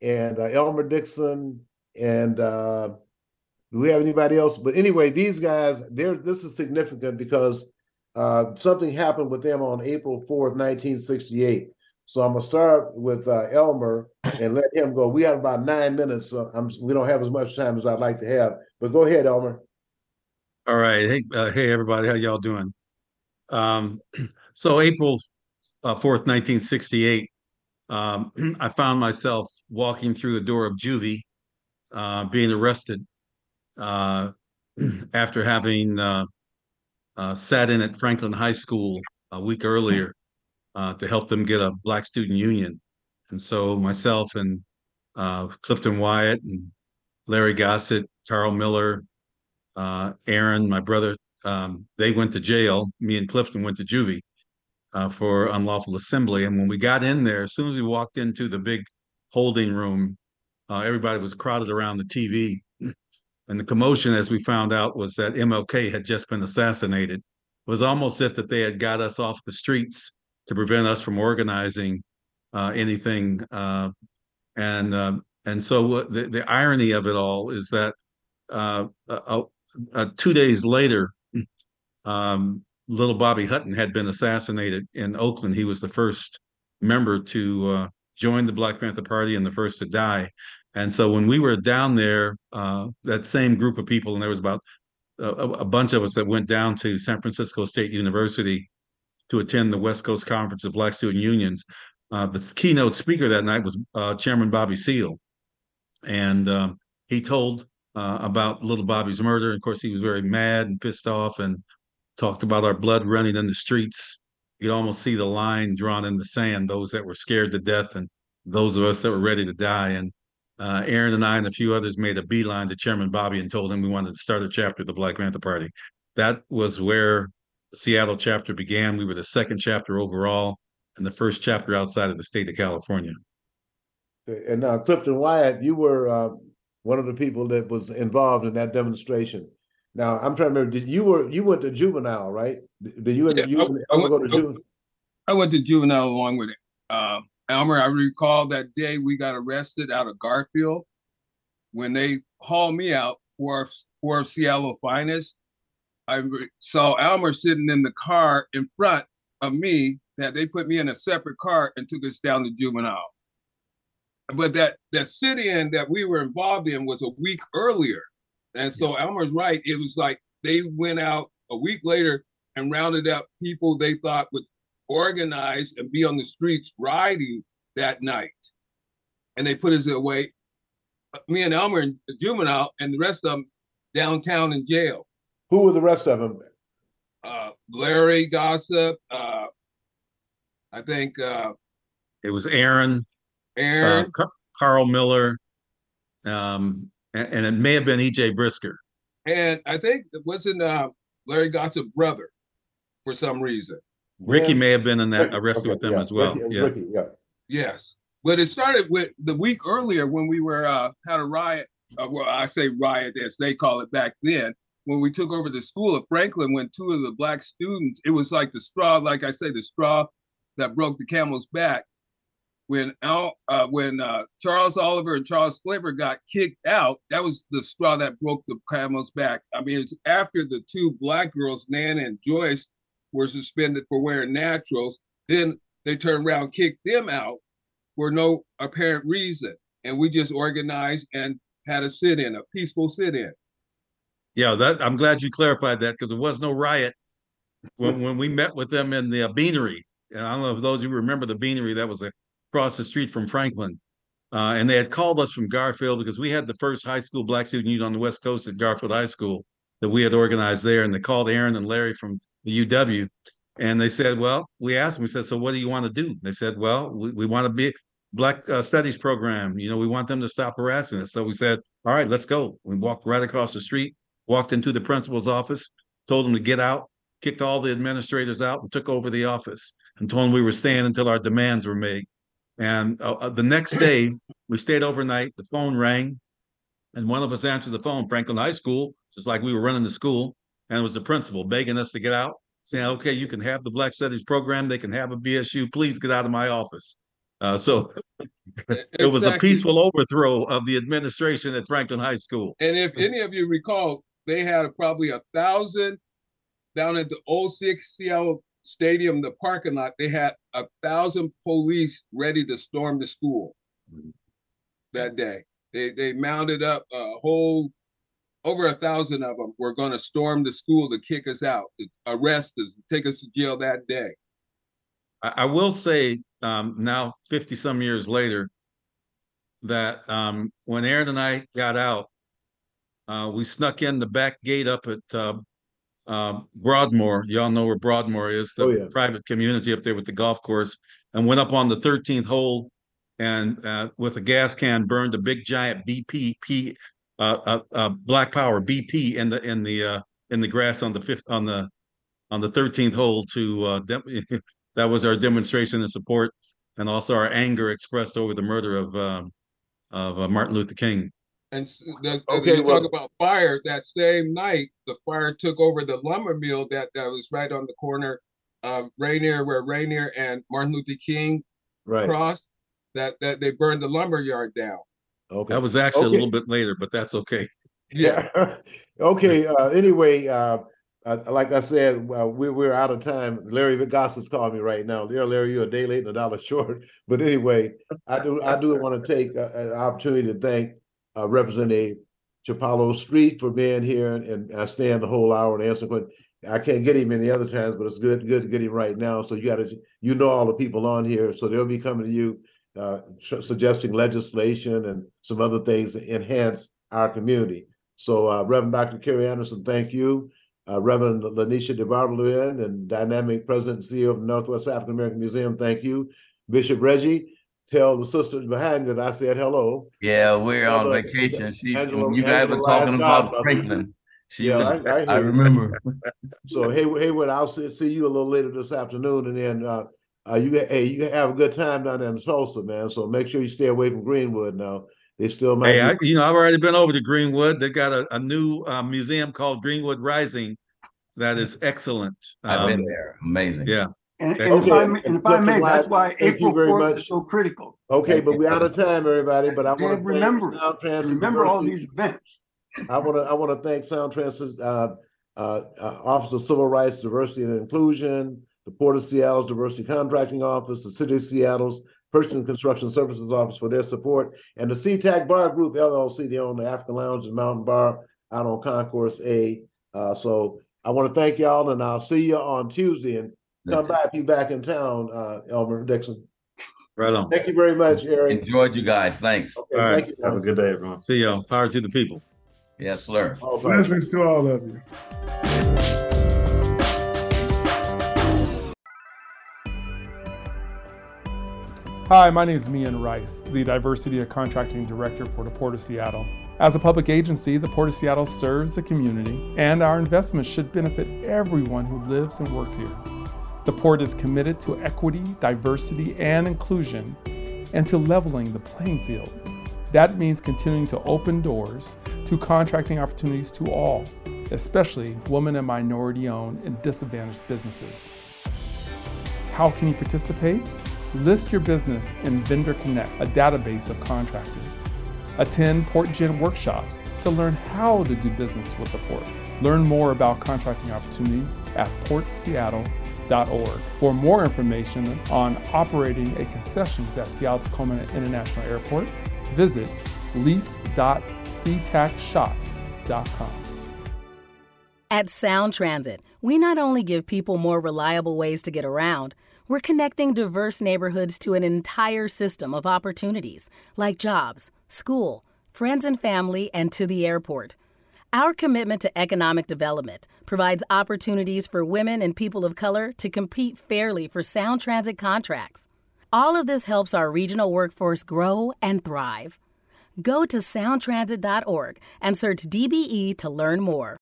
Speaker 3: and uh, Elmer Dixon and uh, do we have anybody else? But anyway, these guys, they're this is significant because uh, something happened with them on April fourth, nineteen sixty eight. So I'm gonna start with uh, Elmer and let him go. We have about nine minutes, so I'm, we don't have as much time as I'd like to have. But go ahead, Elmer.
Speaker 10: All right. Hey, uh, hey, everybody. How y'all doing? Um, so April uh, 4th, 1968, um, I found myself walking through the door of juvie, uh, being arrested uh, after having uh, uh, sat in at Franklin High School a week earlier to help them get a black student union. And so myself and Clifton Wyatt and Larry Gossett, Carl Miller, uh, Aaron, my brother, um, they went to jail. Me and Clifton went to juvie uh, for unlawful assembly. And when we got in there, as soon as we walked into the big holding room, uh, everybody was crowded around the TV. And the commotion, as we found out, was that MLK had just been assassinated. It was almost as if that they had got us off the streets to prevent us from organizing uh, anything. Uh, and uh, and so the, the irony of it all is that uh, two days later, um, little Bobby Hutton had been assassinated in Oakland. He was the first member to uh, join the Black Panther Party and the first to die. And so when we were down there, uh, that same group of people, and there was about a, a, bunch of us that went down to San Francisco State University to attend the West Coast Conference of Black Student Unions. Uh, the keynote speaker that night was uh, Chairman Bobby Seale. And um, he told uh, about little Bobby's murder. Of course, he was very mad and pissed off and talked about our blood running in the streets. You could almost see the line drawn in the sand, those that were scared to death and those of us that were ready to die. And uh, Aaron and I and a few others made a beeline to Chairman Bobby and told him we wanted to start a chapter of the Black Panther Party. That was where the Seattle chapter began. We were the second chapter overall and the first chapter outside of the state of California.
Speaker 3: And now, Clifton Wyatt, you were uh, one of the people that was involved in that demonstration. Now, I'm trying to remember. Did you were you went to juvenile, right? Did you?
Speaker 11: Yeah,
Speaker 3: you
Speaker 11: I, I
Speaker 3: go
Speaker 11: went,
Speaker 3: to juvenile?
Speaker 11: I went to juvenile along with it. Uh, Elmer, I recall that day we got arrested out of Garfield when they hauled me out for for Seattle Finest. I saw Elmer sitting in the car in front of me. That they put me in a separate car and took us down to juvenile. But that that sit-in that we were involved in was a week earlier, and so Elmer's right. It was like they went out a week later and rounded up people they thought would organize and be on the streets riding that night. And they put us away, uh, me and Elmer in juvenile, and the rest of them downtown in jail.
Speaker 3: Who were the rest of them?
Speaker 11: Uh, Larry Gossett, uh, I think uh,
Speaker 10: It was Aaron, uh,
Speaker 11: Aaron,
Speaker 10: Car- Carl Miller, um, and, and it may have been EJ Brisker.
Speaker 11: and I think it wasn't uh, Larry Gossett brother for some reason.
Speaker 10: Ricky
Speaker 3: Dan?
Speaker 10: may have been in that
Speaker 3: Ricky,
Speaker 10: arrested
Speaker 3: okay,
Speaker 10: with them
Speaker 3: yeah,
Speaker 10: as well.
Speaker 3: Ricky-
Speaker 10: Yeah.
Speaker 3: Ricky, yeah.
Speaker 11: Yes, but it started with the week earlier when we were uh, had a riot. Uh, well, I say riot as they call it back then. When we took over the school of Franklin, when two of the black students, it was like the straw, like I say, the straw that broke the camel's back. When Al, uh, when uh, Charles Oliver and Charles Flavor got kicked out, that was the straw that broke the camel's back. I mean, it's after the two black girls, Nana and Joyce, were suspended for wearing naturals. Then they turned around, kicked them out for no apparent reason. And we just organized and had a sit in, a peaceful sit in.
Speaker 10: Yeah, that I'm glad you clarified that because there was no riot when when we met with them in the uh, Beanery. And I don't know if those of you remember the Beanery that was across the street from Franklin. Uh, and they had called us from Garfield because we had the first high school black student union on the West Coast at Garfield High School that we had organized there. And they called Aaron and Larry from the UW. And they said, Well, we asked them, we said, So what do you want to do? They said, Well, we, we want to be Black uh, Studies program. You know, we want them to stop harassing us. So we said, All right, let's go. We walked right across the street, walked into the principal's office, told him to get out, kicked all the administrators out, and took over the office and told him we were staying until our demands were made. And uh, uh, the next day, we stayed overnight. The phone rang, and one of us answered the phone, Franklin High School, just like we were running the school. And it was the principal begging us to get out, saying, okay, you can have the Black Studies program. They can have a BSU. Please get out of my office. Uh, so it was a peaceful overthrow of the administration at Franklin High School.
Speaker 11: And if any of you recall, they had probably a thousand down at the old Seattle Stadium, the parking lot. They had a thousand police ready to storm the school that day. They they mounted up a whole over a thousand of them were going to storm the school to kick us out, to arrest us, to take us to jail that day.
Speaker 10: I, I will say um, now, 50 some years later, that um, when Aaron and I got out, uh, we snuck in the back gate up at uh, Broadmoor. Y'all know where Broadmoor is, the
Speaker 3: Oh, yeah.
Speaker 10: private community up there with the golf course, and went up on the 13th hole and uh, with a gas can burned a big giant BP P, uh, uh, uh, Black Power BP in the in the uh, in the grass on the fifth on the on the 13th hole to uh, dem- that was our demonstration and support and also our anger expressed over the murder of um, of uh, Martin Luther King.
Speaker 11: And the,
Speaker 3: Okay,
Speaker 11: you
Speaker 3: well-
Speaker 11: talk about fire. That same night, the fire took over the lumber mill that, that was right on the corner of Rainier, where Rainier and Martin Luther King
Speaker 3: Right.
Speaker 11: crossed. That that they burned the lumber yard down.
Speaker 3: Okay.
Speaker 10: That was actually
Speaker 3: Okay.
Speaker 10: a little bit later, but that's okay.
Speaker 3: Yeah. okay. Uh, anyway, uh, uh, like I said, uh, we, we're out of time. Larry Gossett's calling me right now. Yeah, Larry, you're a day late and a dollar short. But anyway, I do I do want to take uh, an opportunity to thank uh, Representative Chipalo Street for being here and, and uh, staying the whole hour and answer questions. I can't get him any other times, but it's good good to get him right now. So you got to you know all the people on here, so they'll be coming to you uh, su- suggesting legislation and some other things to enhance our community. So uh, Reverend Dr. Carey Anderson, thank you. Uh, Reverend LaNesha DeBardelaben and dynamic president and CEO of Northwest African American Museum, thank you. Bishop Reggie, tell the sisters behind that I said hello.
Speaker 5: Yeah, we're on
Speaker 3: Angela-
Speaker 5: vacation. She's
Speaker 3: Angela-
Speaker 5: you guys
Speaker 3: Angela
Speaker 5: were talking
Speaker 3: Rice
Speaker 5: about Franklin. She
Speaker 3: Yeah,
Speaker 5: was,
Speaker 3: I- I
Speaker 5: I, remember.
Speaker 3: So Hayward, Hayward, I'll see, see you a little later this afternoon, and then uh, uh, you hey, you have a good time down there in Tulsa, man. So make sure you stay away from Greenwood now. They still might.
Speaker 10: Hey, I, you know, I've already been over to Greenwood. They've got a, a new uh, museum called Greenwood Rising that is excellent.
Speaker 5: I've been
Speaker 10: Um,
Speaker 5: there. Amazing.
Speaker 10: Yeah.
Speaker 8: And, and if I may, and if I may, that's why
Speaker 3: Thank you
Speaker 8: April
Speaker 3: very
Speaker 8: fourth is
Speaker 3: much.
Speaker 8: so critical.
Speaker 3: okay, but we're out of time, everybody. But I want to
Speaker 8: remember, remember all these events.
Speaker 3: I want to I want to thank Sound Transit's uh, uh, uh, Office of Civil Rights, Diversity and Inclusion, the Port of Seattle's Diversity Contracting Office, the City of Seattle's Person and Construction Services Office for their support, and the SeaTac Bar Group LLC, they own the African Lounge and Mountain Bar out on Concourse A. Uh, so I want to thank y'all, and I'll see you on Tuesday. And come by if you back in town, uh, Elmer Dixon.
Speaker 10: Right on.
Speaker 3: Thank you very much, Eric.
Speaker 5: Enjoyed you guys. Thanks.
Speaker 3: Okay,
Speaker 10: All right.
Speaker 3: thank you.
Speaker 4: Have a good day, everyone.
Speaker 10: See y'all. Power to the people.
Speaker 5: Yes, sir.
Speaker 3: All right.
Speaker 6: Blessings to all of you.
Speaker 2: Hi, my name is Mian Rice, the Diversity and Contracting Director for the Port of Seattle. As a public agency, the Port of Seattle serves the community, and our investments should benefit everyone who lives and works here. The Port is committed to equity, diversity, and inclusion, and to leveling the playing field. That means continuing to open doors to contracting opportunities to all, especially women and minority owned and disadvantaged businesses. How can you participate? List your business in Vendor Connect, a database of contractors. Attend PortGen workshops to learn how to do business with the port. Learn more about contracting opportunities at For more information on operating a concessions at Seattle Tacoma International Airport, visit lease.seatacshops.com.
Speaker 1: At Sound Transit, we not only give people more reliable ways to get around, we're connecting diverse neighborhoods to an entire system of opportunities like jobs, school, friends and family, and to the airport. Our commitment to economic development provides opportunities for women and people of color to compete fairly for Sound Transit contracts. All of this helps our regional workforce grow and thrive. Go to soundtransit.org and search DBE to learn more.